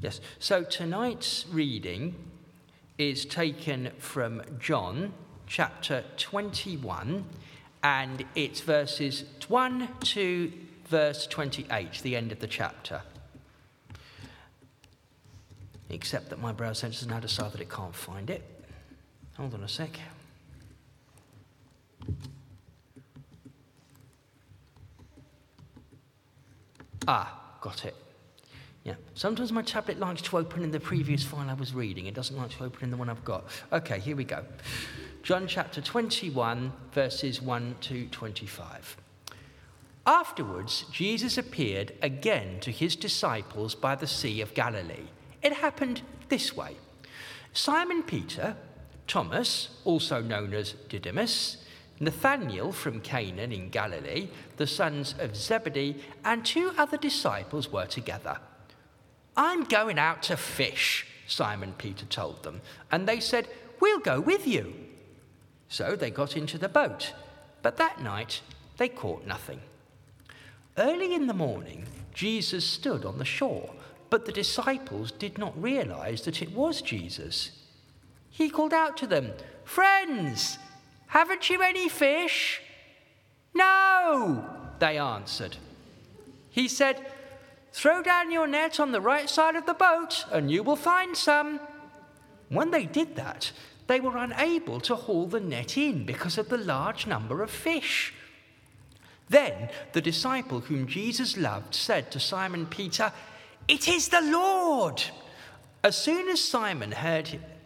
Yes, so tonight's reading is taken from John chapter 21, and it's verses 1 to verse 28, the end of the chapter. Except that my browser has now decided that it can't find it. Hold on a sec. Ah, got it. Yeah. Sometimes my tablet likes to open in the previous file I was reading. It doesn't like to open in the one I've got. Okay, here we go. John chapter 21, verses 1 to 25. Afterwards, Jesus appeared again to his disciples by the Sea of Galilee. It happened this way Simon Peter, Thomas, also known as Didymus, Nathanael from Cana in Galilee, the sons of Zebedee, and two other disciples were together. I'm going out to fish, Simon Peter told them, and they said, We'll go with you. So they got into the boat, but that night they caught nothing. Early in the morning, Jesus stood on the shore, but the disciples did not realize that it was Jesus. He called out to them, Friends, haven't you any fish? No, they answered. He said, Throw down your net on the right side of the boat, and you will find some. When they did that, they were unable to haul the net in because of the large number of fish. Then the disciple whom Jesus loved said to Simon Peter, It is the Lord. As soon as Simon heard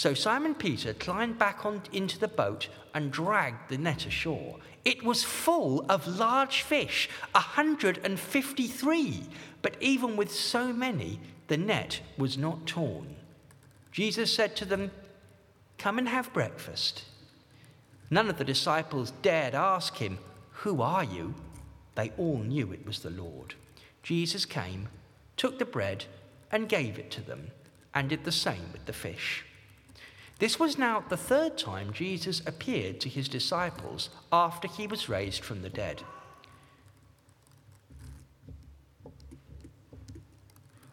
So Simon Peter climbed back on, into the boat and dragged the net ashore. It was full of large fish, 153, but even with so many, the net was not torn. Jesus said to them, Come and have breakfast. None of the disciples dared ask him, Who are you? They all knew it was the Lord. Jesus came, took the bread, and gave it to them, and did the same with the fish. This was now the third time Jesus appeared to his disciples after he was raised from the dead.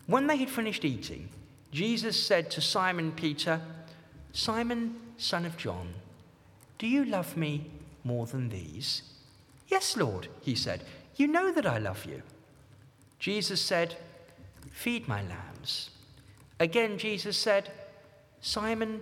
When they had finished eating, Jesus said to Simon Peter, Simon, son of John, do you love me more than these? Yes, Lord, he said. You know that I love you. Jesus said, Feed my lambs. Again, Jesus said, Simon,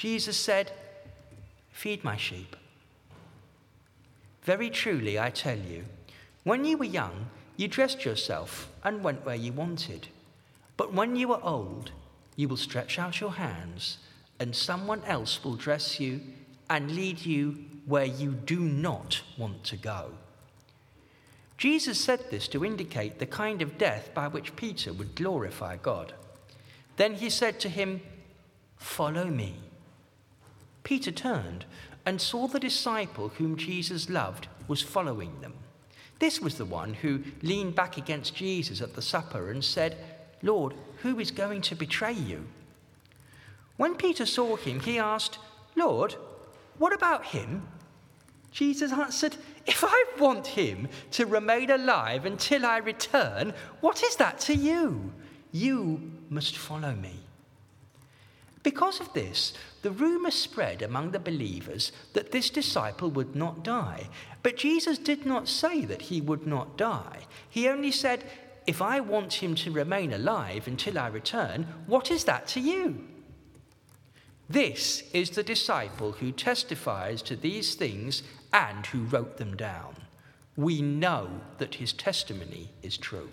Jesus said, Feed my sheep. Very truly, I tell you, when you were young, you dressed yourself and went where you wanted. But when you are old, you will stretch out your hands, and someone else will dress you and lead you where you do not want to go. Jesus said this to indicate the kind of death by which Peter would glorify God. Then he said to him, Follow me. Peter turned and saw the disciple whom Jesus loved was following them. This was the one who leaned back against Jesus at the supper and said, Lord, who is going to betray you? When Peter saw him, he asked, Lord, what about him? Jesus answered, If I want him to remain alive until I return, what is that to you? You must follow me. Because of this, the rumor spread among the believers that this disciple would not die. But Jesus did not say that he would not die. He only said, if I want him to remain alive until I return, what is that to you? This is the disciple who testifies to these things and who wrote them down. We know that his testimony is true.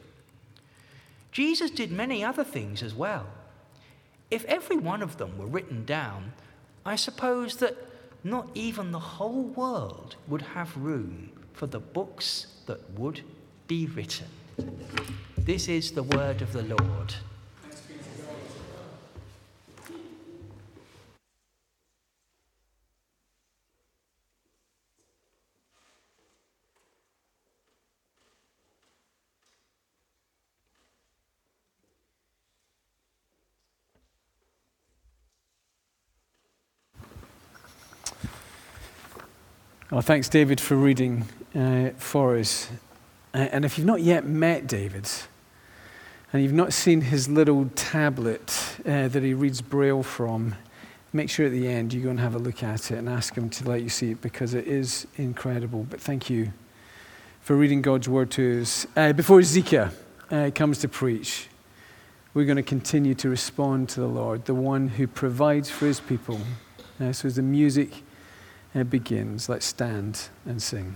Jesus did many other things as well. If every one of them were written down, I suppose that not even the whole world would have room for the books that would be written. This is the word of the Lord. Well, thanks, David, for reading uh, for us. Uh, and if you've not yet met David, and you've not seen his little tablet uh, that he reads Braille from, make sure at the end you go and have a look at it and ask him to let you see it because it is incredible. But thank you for reading God's word to us. Uh, before Zika uh, comes to preach, we're going to continue to respond to the Lord, the one who provides for his people. So as the music it begins. Let's stand and sing.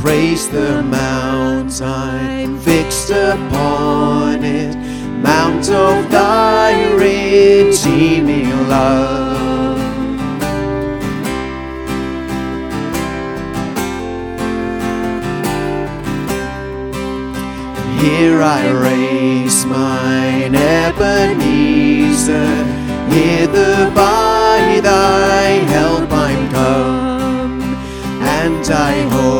Praise the mountain fixed upon it, mount of thy redeeming love. Here I raise mine Ebenezer, hither by thy help I'm come, and I hope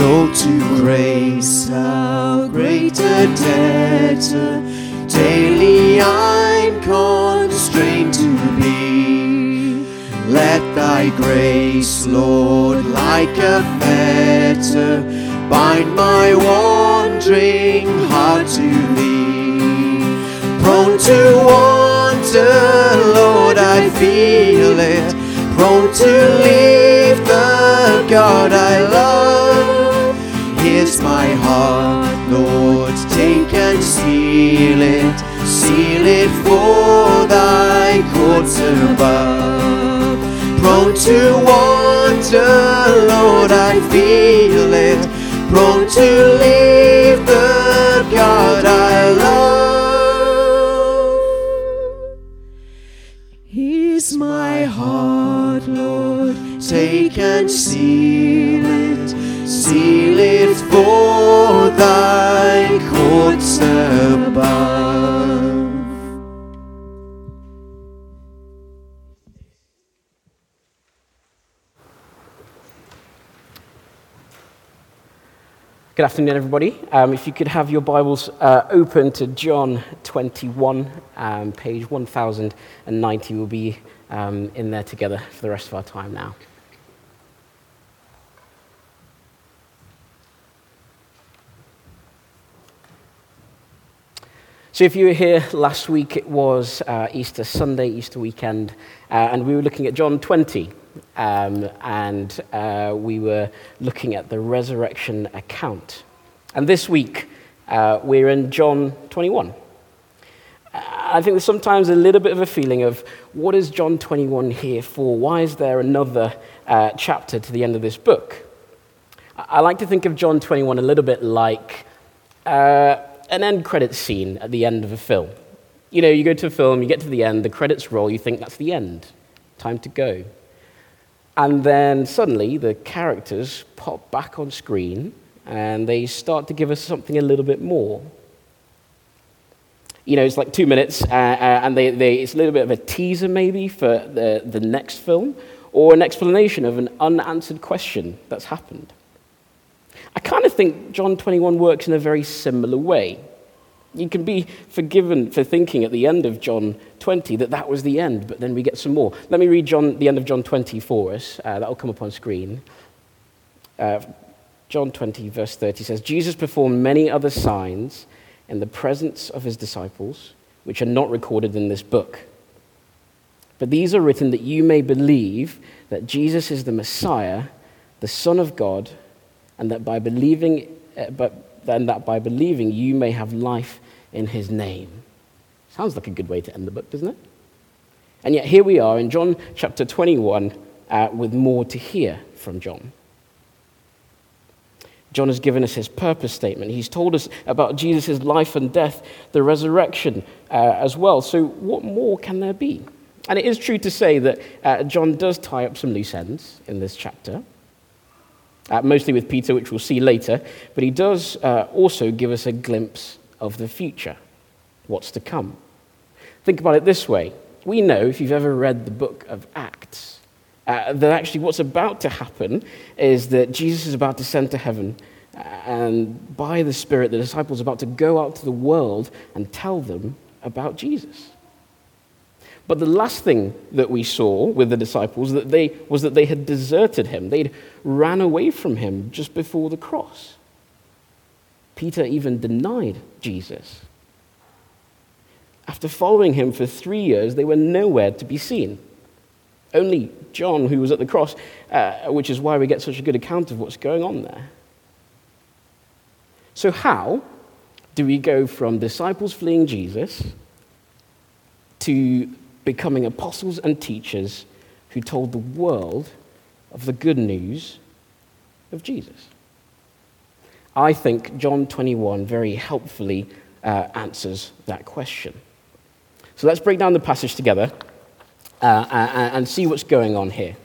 Told to grace, how great a debtor daily I'm constrained to be. Let thy grace, Lord, like a fetter, bind my wandering heart to thee. Prone to wander, Lord, I feel it. Prone to leave seal it, seal it for thy courts above. Prone to wander, Lord, I feel it, prone to leave the God I love. Here's my heart, Lord, take and seal it seal it for thy above. Good afternoon, everybody. Um, if you could have your Bibles uh, open to John 21, um, page 1090, we'll be um, in there together for the rest of our time now. So, if you were here last week, it was uh, Easter Sunday, Easter weekend, uh, and we were looking at John 20. Um, and uh, we were looking at the resurrection account. And this week, uh, we're in John 21. I think there's sometimes a little bit of a feeling of what is John 21 here for? Why is there another uh, chapter to the end of this book? I like to think of John 21 a little bit like uh, an end credits scene at the end of a film. You know, you go to a film, you get to the end, the credits roll, you think that's the end, time to go. And then suddenly the characters pop back on screen and they start to give us something a little bit more. You know, it's like two minutes, uh, uh, and they, they, it's a little bit of a teaser maybe for the, the next film, or an explanation of an unanswered question that's happened. I kind of think John 21 works in a very similar way. You can be forgiven for thinking at the end of John 20 that that was the end, but then we get some more. Let me read John, the end of John 20 for us. Uh, that will come up on screen. Uh, John 20, verse 30 says Jesus performed many other signs in the presence of his disciples, which are not recorded in this book. But these are written that you may believe that Jesus is the Messiah, the Son of God, and that by believing, uh, but then that by believing you may have life in his name. Sounds like a good way to end the book, doesn't it? And yet here we are in John chapter 21 uh, with more to hear from John. John has given us his purpose statement. He's told us about Jesus' life and death, the resurrection uh, as well. So, what more can there be? And it is true to say that uh, John does tie up some loose ends in this chapter uh, mostly with Peter, which we'll see later, but he does uh, also give us a glimpse of the future, what's to come. Think about it this way we know, if you've ever read the book of Acts, uh, that actually what's about to happen is that Jesus is about to send to heaven, uh, and by the Spirit, the disciples are about to go out to the world and tell them about Jesus. But the last thing that we saw with the disciples that they, was that they had deserted him. They'd ran away from him just before the cross. Peter even denied Jesus. After following him for three years, they were nowhere to be seen. Only John, who was at the cross, uh, which is why we get such a good account of what's going on there. So, how do we go from disciples fleeing Jesus to becoming apostles and teachers who told the world of the good news of Jesus? I think John 21 very helpfully uh, answers that question. So let's break down the passage together uh, and, and, see what's going on here.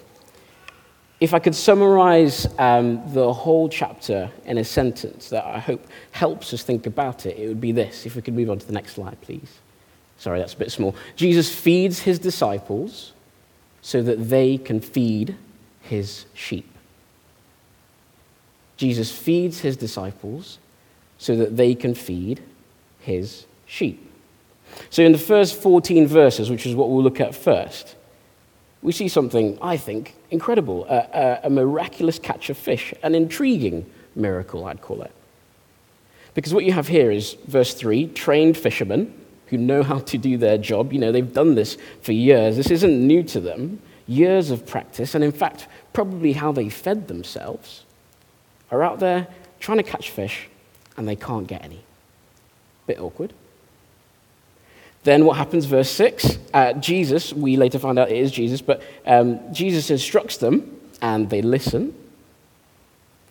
If I could summarize um, the whole chapter in a sentence that I hope helps us think about it, it would be this. If we could move on to the next slide, please. Sorry, that's a bit small. Jesus feeds his disciples so that they can feed his sheep. Jesus feeds his disciples so that they can feed his sheep. So, in the first 14 verses, which is what we'll look at first, we see something, I think, incredible a, a, a miraculous catch of fish, an intriguing miracle, I'd call it. Because what you have here is verse 3 trained fishermen who know how to do their job. You know, they've done this for years. This isn't new to them. Years of practice, and in fact, probably how they fed themselves, are out there trying to catch fish, and they can't get any. Bit awkward. Then what happens, verse 6? Uh, Jesus, we later find out it is Jesus, but um, Jesus instructs them, and they listen,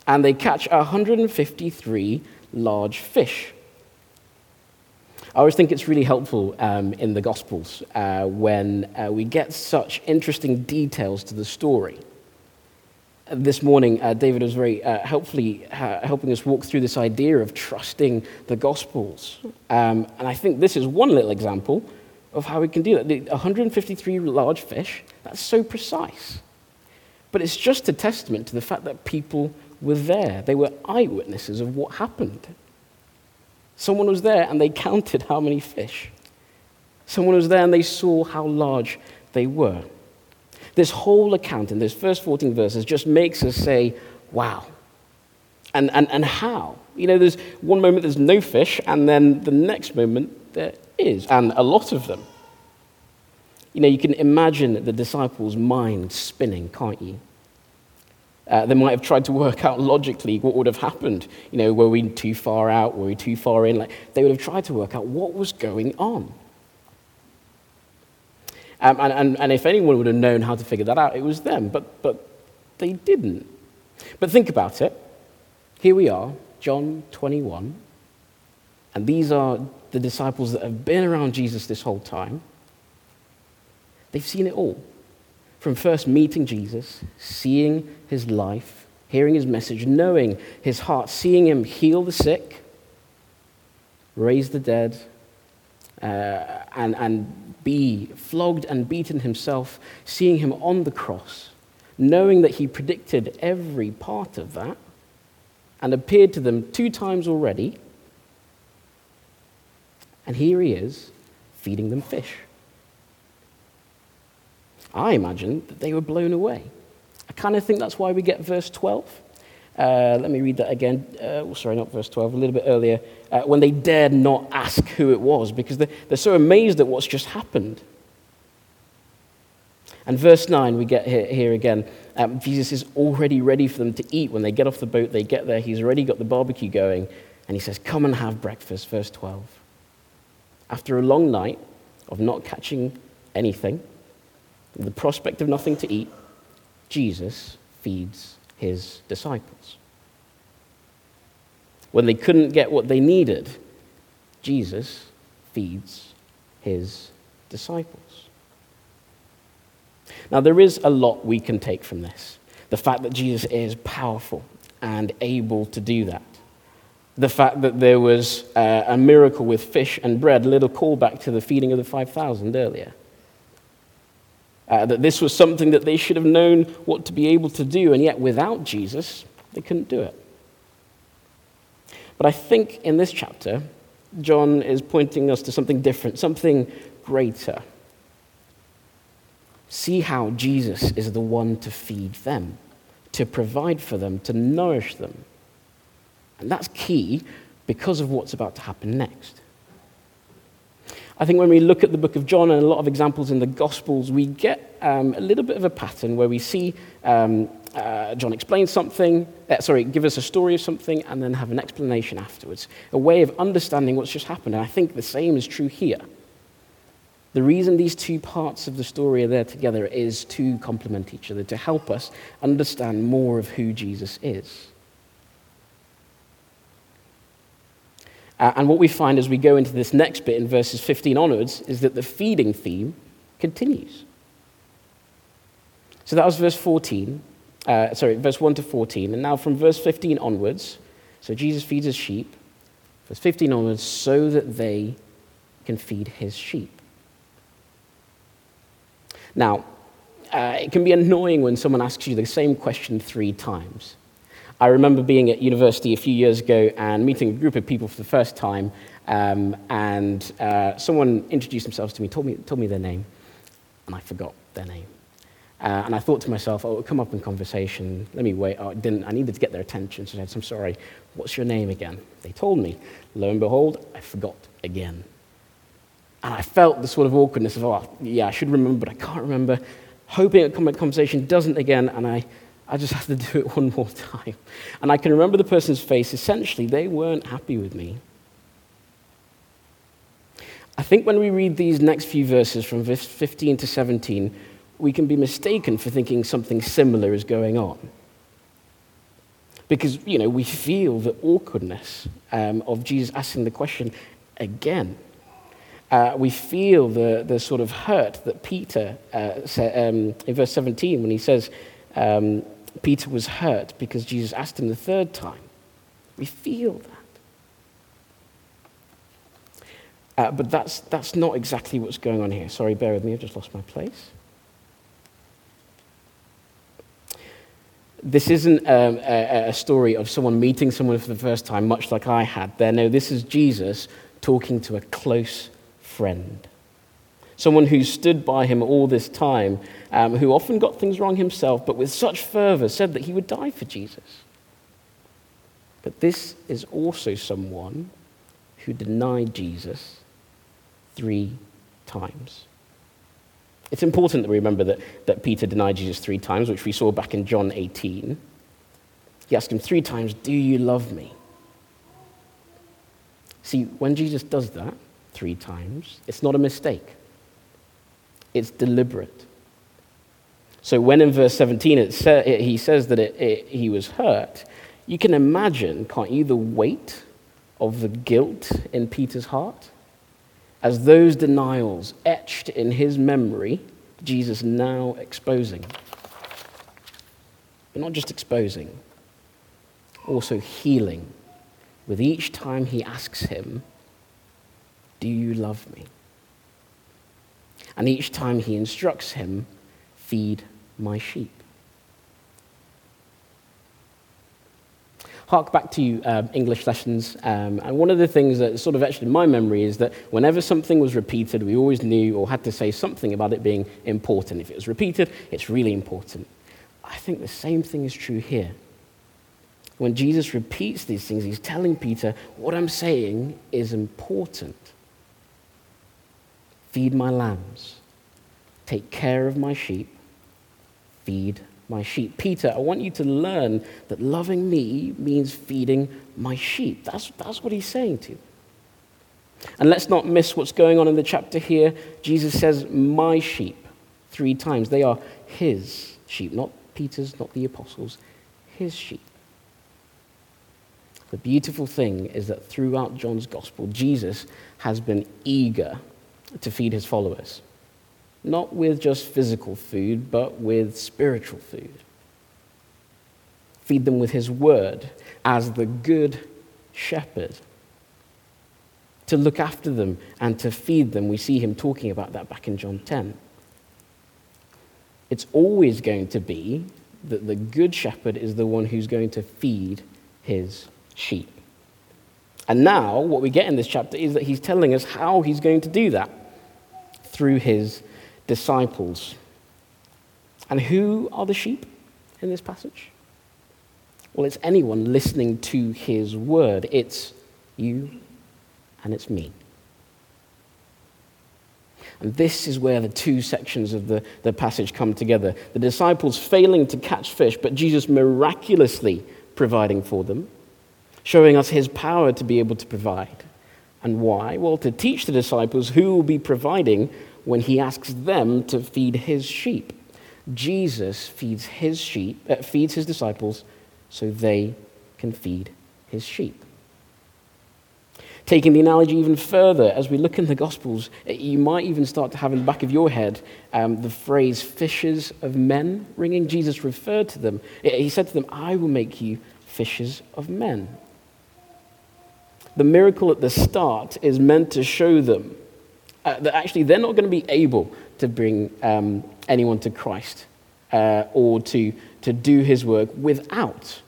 and they catch 153 large fish. I always think it's really helpful um, in the Gospels uh, when uh, we get such interesting details to the story. This morning, uh, David was very uh, helpfully uh, helping us walk through this idea of trusting the Gospels. Um, and I think this is one little example of how we can do that. The 153 large fish, that's so precise. But it's just a testament to the fact that people were there, they were eyewitnesses of what happened. Someone was there and they counted how many fish. Someone was there and they saw how large they were. This whole account in those first 14 verses just makes us say, wow. And, and, and how? You know, there's one moment there's no fish, and then the next moment there is, and a lot of them. You know, you can imagine the disciples' minds spinning, can't you? Uh, they might have tried to work out logically what would have happened. You know, were we too far out? Were we too far in? Like, they would have tried to work out what was going on. Um, and, and, and if anyone would have known how to figure that out, it was them. But, but they didn't. But think about it. Here we are, John 21. And these are the disciples that have been around Jesus this whole time. They've seen it all. From first meeting Jesus, seeing his life, hearing his message, knowing his heart, seeing him heal the sick, raise the dead, uh, and, and be flogged and beaten himself, seeing him on the cross, knowing that he predicted every part of that and appeared to them two times already. And here he is feeding them fish. I imagine that they were blown away. I kind of think that's why we get verse 12. Uh, let me read that again. Uh, sorry, not verse 12, a little bit earlier. Uh, when they dared not ask who it was because they're, they're so amazed at what's just happened. And verse 9, we get here, here again. Um, Jesus is already ready for them to eat. When they get off the boat, they get there. He's already got the barbecue going. And he says, Come and have breakfast. Verse 12. After a long night of not catching anything, the prospect of nothing to eat, Jesus feeds his disciples. When they couldn't get what they needed, Jesus feeds his disciples. Now, there is a lot we can take from this. The fact that Jesus is powerful and able to do that. The fact that there was uh, a miracle with fish and bread, a little callback to the feeding of the 5,000 earlier. Uh, that this was something that they should have known what to be able to do, and yet without Jesus, they couldn't do it. But I think in this chapter, John is pointing us to something different, something greater. See how Jesus is the one to feed them, to provide for them, to nourish them. And that's key because of what's about to happen next. I think when we look at the book of John and a lot of examples in the Gospels, we get um, a little bit of a pattern where we see um, uh, John explain something, uh, sorry, give us a story of something, and then have an explanation afterwards, a way of understanding what's just happened. And I think the same is true here. The reason these two parts of the story are there together is to complement each other, to help us understand more of who Jesus is. Uh, and what we find as we go into this next bit in verses 15 onwards is that the feeding theme continues. So that was verse 14, uh, sorry, verse 1 to 14. And now from verse 15 onwards, so Jesus feeds his sheep, verse 15 onwards, so that they can feed his sheep. Now, uh, it can be annoying when someone asks you the same question three times. I remember being at university a few years ago and meeting a group of people for the first time, um, and uh, someone introduced themselves to me, told me, told me their name, and I forgot their name. Uh, and I thought to myself, oh, it'll come up in conversation. Let me wait. Oh, I didn't. I needed to get their attention, so I said, I'm sorry, what's your name again? They told me. Lo and behold, I forgot again. And I felt the sort of awkwardness of, oh, yeah, I should remember, but I can't remember. Hoping a conversation doesn't again, and I I just have to do it one more time. And I can remember the person's face. Essentially, they weren't happy with me. I think when we read these next few verses from 15 to 17, we can be mistaken for thinking something similar is going on. Because, you know, we feel the awkwardness um, of Jesus asking the question again. Uh, we feel the, the sort of hurt that Peter, uh, sa- um, in verse 17, when he says, um, Peter was hurt because Jesus asked him the third time. We feel that. Uh, but that's, that's not exactly what's going on here. Sorry, bear with me, I've just lost my place. This isn't um, a, a, story of someone meeting someone for the first time, much like I had there. No, this is Jesus talking to a close friend. Someone who stood by him all this time um, who often got things wrong himself, but with such fervor said that he would die for Jesus. But this is also someone who denied Jesus three times. It's important that we remember that, that Peter denied Jesus three times, which we saw back in John 18. He asked him three times, Do you love me? See, when Jesus does that three times, it's not a mistake, it's deliberate. So when in verse 17 it sa- it, he says that it, it, he was hurt, you can imagine, can't you, the weight of the guilt in Peter's heart? As those denials etched in his memory, Jesus now exposing. But not just exposing, also healing with each time he asks him, Do you love me? And each time he instructs him, Feed my sheep. hark back to um, English lessons, um, and one of the things that sort of etched in my memory is that whenever something was repeated, we always knew or had to say something about it being important. If it was repeated, it's really important. I think the same thing is true here. When Jesus repeats these things, he's telling Peter, What I'm saying is important. Feed my lambs, take care of my sheep, feed my sheep. Peter, I want you to learn that loving me means feeding my sheep. That's, that's what he's saying to you. And let's not miss what's going on in the chapter here. Jesus says, My sheep, three times. They are his sheep, not Peter's, not the apostles, his sheep. The beautiful thing is that throughout John's gospel, Jesus has been eager to feed his followers not with just physical food, but with spiritual food. Feed them with his word as the good shepherd. To look after them and to feed them. We see him talking about that back in John 10. It's always going to be that the good shepherd is the one who's going to feed his sheep. And now, what we get in this chapter is that he's telling us how he's going to do that through his disciples. And who are the sheep in this passage? Well, it's anyone listening to his word. It's you and it's me. And this is where the two sections of the, the passage come together. The disciples failing to catch fish, but Jesus miraculously providing for them, showing us his power to be able to provide. And why? Well, to teach the disciples who will be providing when he asks them to feed his sheep. Jesus feeds his sheep, uh, feeds his disciples so they can feed his sheep. Taking the analogy even further, as we look in the Gospels, you might even start to have in the back of your head um, the phrase fishers of men ringing. Jesus referred to them. He said to them, I will make you fishers of men. The miracle at the start is meant to show them uh, that actually they're not going to be able to bring um, anyone to Christ uh, or to, to do his work without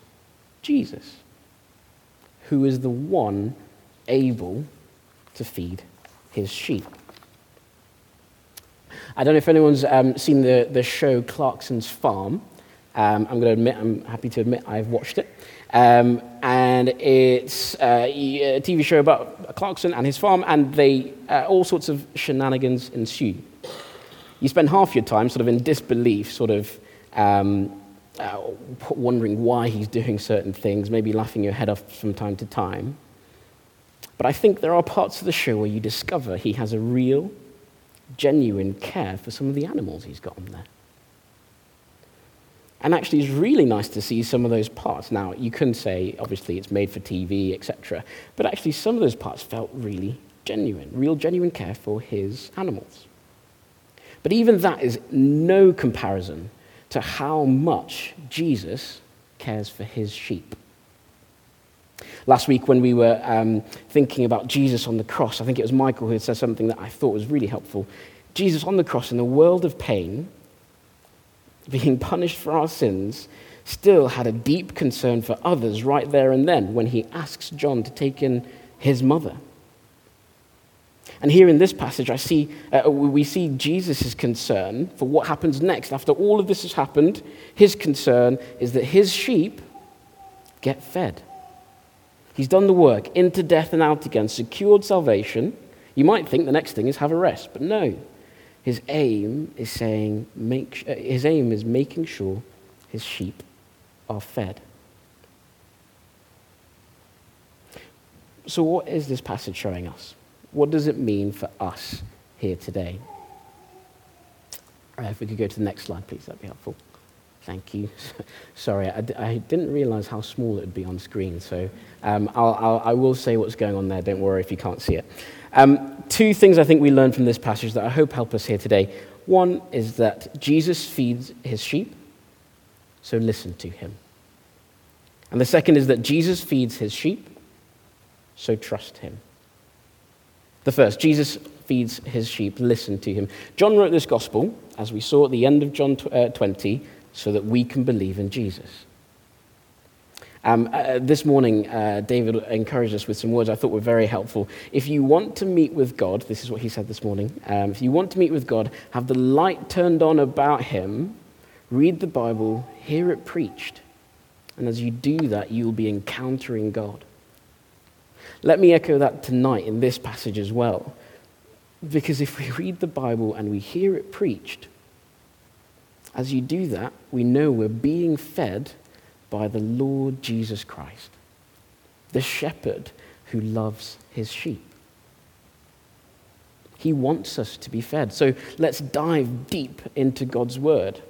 Jesus, who is the one able to feed his sheep. I don't know if anyone's um, seen the, the show Clarkson's Farm. Um, I'm going to admit, I'm happy to admit I've watched it. And it's uh, a TV show about Clarkson and his farm, and they, uh, all sorts of shenanigans ensue. You spend half your time sort of in disbelief, sort of um, uh, wondering why he's doing certain things, maybe laughing your head off from time to time. But I think there are parts of the show where you discover he has a real, genuine care for some of the animals he's got on there. And actually, it's really nice to see some of those parts. Now, you can say, obviously, it's made for TV, etc. But actually, some of those parts felt really genuine, real genuine care for his animals. But even that is no comparison to how much Jesus cares for his sheep. Last week, when we were um, thinking about Jesus on the cross, I think it was Michael who said something that I thought was really helpful. Jesus on the cross, in a world of pain, being punished for our sins, still had a deep concern for others right there and then when he asks John to take in his mother. And here in this passage, I see, uh, we see Jesus' concern for what happens next. After all of this has happened, his concern is that his sheep get fed. He's done the work into death and out again, secured salvation. You might think the next thing is have a rest, but no. His aim is saying, make, uh, his aim is making sure his sheep are fed. So, what is this passage showing us? What does it mean for us here today? Uh, if we could go to the next slide, please, that'd be helpful. Thank you. Sorry, I d- I didn't realize how small it would be on screen, so um, I'll, I'll, I will say what's going on there. Don't worry if you can't see it. Um, two things I think we learn from this passage that I hope help us here today. One is that Jesus feeds his sheep, so listen to him. And the second is that Jesus feeds his sheep, so trust him. The first, Jesus feeds his sheep, listen to him. John wrote this gospel, as we saw at the end of John uh, 20, so that we can believe in Jesus. Um, uh, this morning, uh, David encouraged us with some words I thought were very helpful. If you want to meet with God, this is what he said this morning. Um, if you want to meet with God, have the light turned on about him, read the Bible, hear it preached. And as you do that, you will be encountering God. Let me echo that tonight in this passage as well. Because if we read the Bible and we hear it preached, as you do that, we know we're being fed by the Lord Jesus Christ, the shepherd who loves his sheep. He wants us to be fed. So let's dive deep into God's word.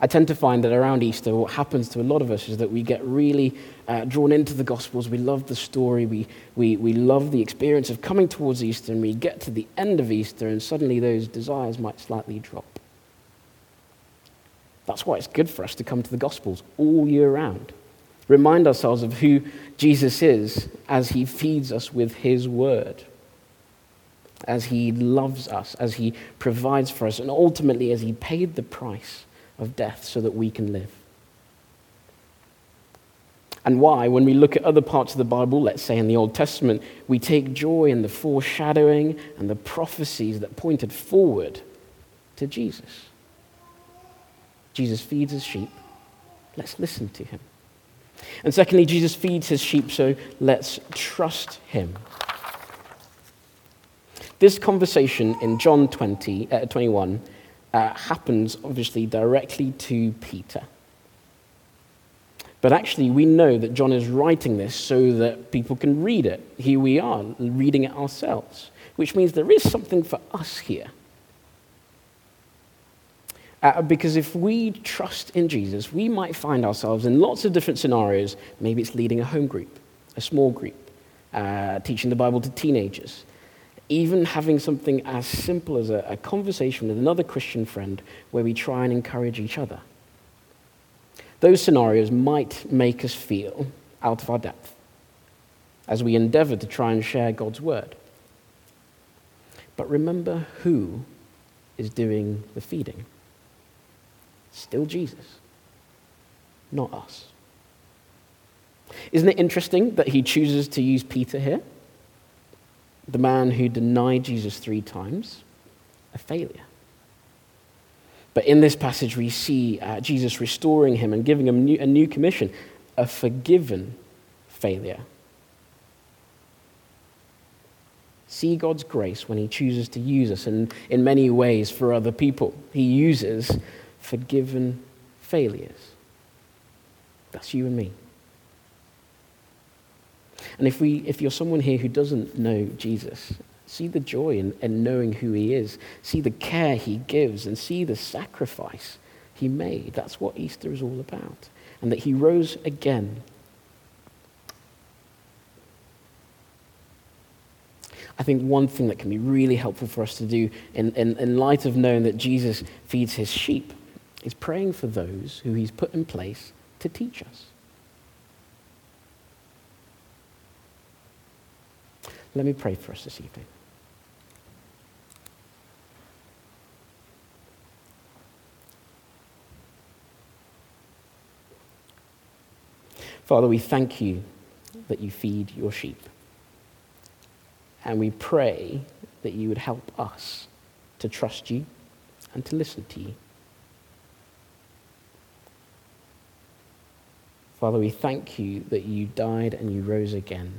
I tend to find that around Easter, what happens to a lot of us is that we get really uh, drawn into the Gospels. We love the story. We, we, we love the experience of coming towards Easter, and we get to the end of Easter, and suddenly those desires might slightly drop. That's why it's good for us to come to the Gospels all year round. Remind ourselves of who Jesus is as he feeds us with his word, as he loves us, as he provides for us, and ultimately as he paid the price of death so that we can live. And why, when we look at other parts of the Bible, let's say in the Old Testament, we take joy in the foreshadowing and the prophecies that pointed forward to Jesus. Jesus feeds his sheep. Let's listen to him. And secondly, Jesus feeds his sheep, so let's trust him. This conversation in John 20, uh, 21 uh, happens obviously directly to Peter. But actually, we know that John is writing this so that people can read it. Here we are, reading it ourselves, which means there is something for us here. Uh, because if we trust in Jesus, we might find ourselves in lots of different scenarios. Maybe it's leading a home group, a small group, uh, teaching the Bible to teenagers, even having something as simple as a, a conversation with another Christian friend where we try and encourage each other. Those scenarios might make us feel out of our depth as we endeavor to try and share God's word. But remember who is doing the feeding. Still Jesus, not us. Isn't it interesting that he chooses to use Peter here? the man who denied Jesus three times, a failure. But in this passage, we see uh, Jesus restoring him and giving him new, a new commission, a forgiven failure. See God's grace when he chooses to use us and in many ways for other people. He uses forgiven failures. That's you and me. And if, we, if you're someone here who doesn't know Jesus, see the joy in, in knowing who he is, see the care he gives, and see the sacrifice he made. That's what Easter is all about. And that he rose again. I think one thing that can be really helpful for us to do in, in, in light of knowing that Jesus feeds his sheep is praying for those who he's put in place to teach us. Let me pray for us this evening. Father, we thank you that you feed your sheep. And we pray that you would help us to trust you and to listen to you. Father, we thank you that you died and you rose again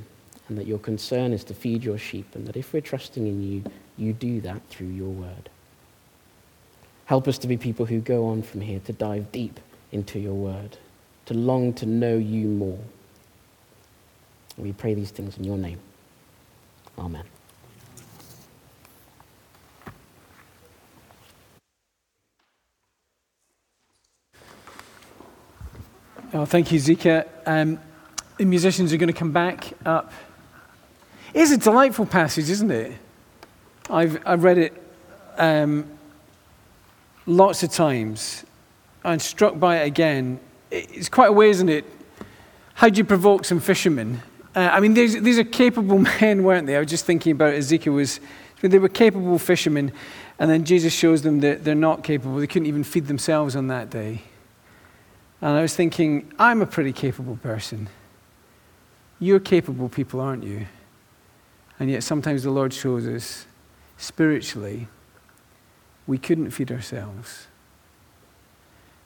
and that your concern is to feed your sheep, and that if we're trusting in you, you do that through your word. Help us to be people who go on from here to dive deep into your word, to long to know you more. We pray these things in your name. Amen. Oh, thank you, Zika. Um, the musicians are going to come back up. It's a delightful passage, isn't it? I've, I've read it um, lots of times. I'm struck by it again. It's quite a way, isn't it? How do you provoke some fishermen? Uh, I mean, these, these are capable men, weren't they? I was just thinking about Ezekiel was, they were capable fishermen, and then Jesus shows them that they're not capable. They couldn't even feed themselves on that day. And I was thinking, I'm a pretty capable person. You're capable people, aren't you? And yet sometimes the Lord shows us spiritually we couldn't feed ourselves.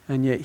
And yet